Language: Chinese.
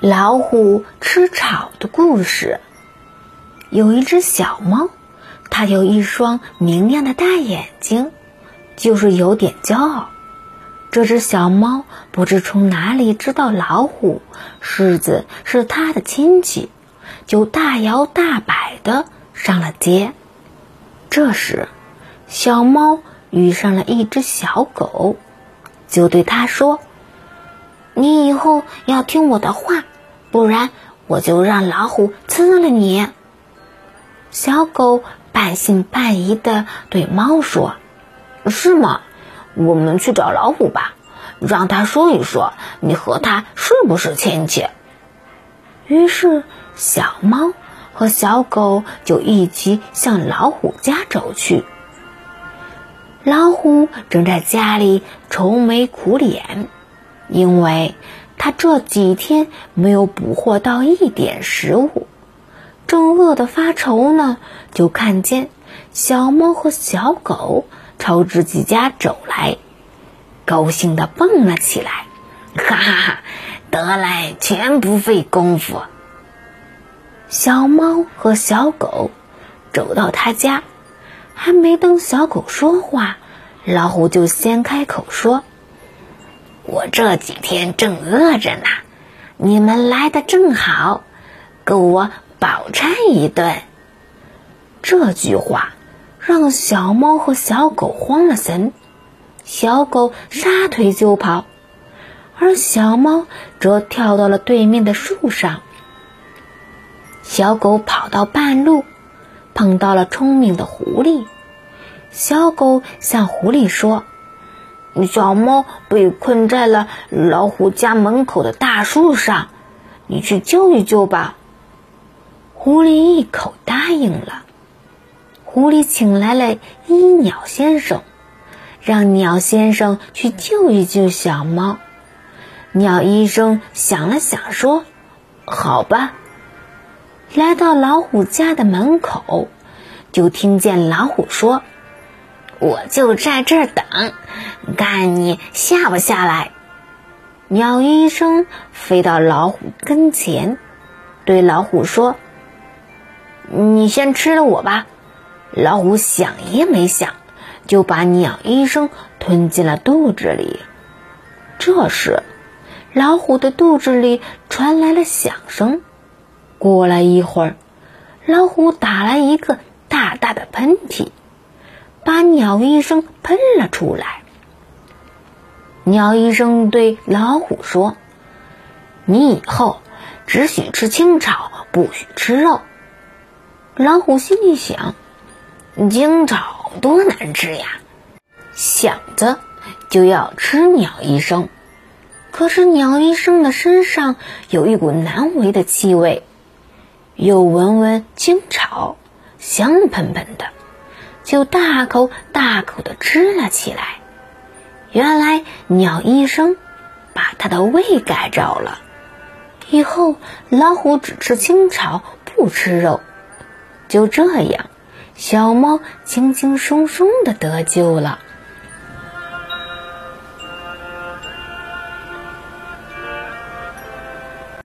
老虎吃草的故事。有一只小猫，它有一双明亮的大眼睛，就是有点骄傲。这只小猫不知从哪里知道老虎、狮子是它的亲戚，就大摇大摆的上了街。这时，小猫遇上了一只小狗，就对它说：“你以后要听我的话，不然我就让老虎吃了你。”小狗半信半疑的对猫说：“是吗？”我们去找老虎吧，让他说一说，你和他是不是亲戚？于是，小猫和小狗就一起向老虎家走去。老虎正在家里愁眉苦脸，因为他这几天没有捕获到一点食物，正饿得发愁呢，就看见小猫和小狗。朝自己家走来，高兴的蹦了起来，哈 哈哈！得来全不费功夫。小猫和小狗走到他家，还没等小狗说话，老虎就先开口说：“我这几天正饿着呢，你们来的正好，够我饱餐一顿。”这句话。让小猫和小狗慌了神，小狗撒腿就跑，而小猫则跳到了对面的树上。小狗跑到半路，碰到了聪明的狐狸。小狗向狐狸说：“小猫被困在了老虎家门口的大树上，你去救一救吧。”狐狸一口答应了。狐狸请来了医鸟先生，让鸟先生去救一救小猫。鸟医生想了想，说：“好吧。”来到老虎家的门口，就听见老虎说：“我就在这儿等，看你下不下来。”鸟医生飞到老虎跟前，对老虎说：“你先吃了我吧。”老虎想也没想，就把鸟医生吞进了肚子里。这时，老虎的肚子里传来了响声。过了一会儿，老虎打了一个大大的喷嚏，把鸟医生喷了出来。鸟医生对老虎说：“你以后只许吃青草，不许吃肉。”老虎心里想。青草多难吃呀！想着就要吃鸟医生，可是鸟医生的身上有一股难闻的气味，又闻闻青草香喷喷的，就大口大口地吃了起来。原来鸟医生把它的胃改造了，以后老虎只吃青草不吃肉，就这样。小猫轻轻松松地得救了。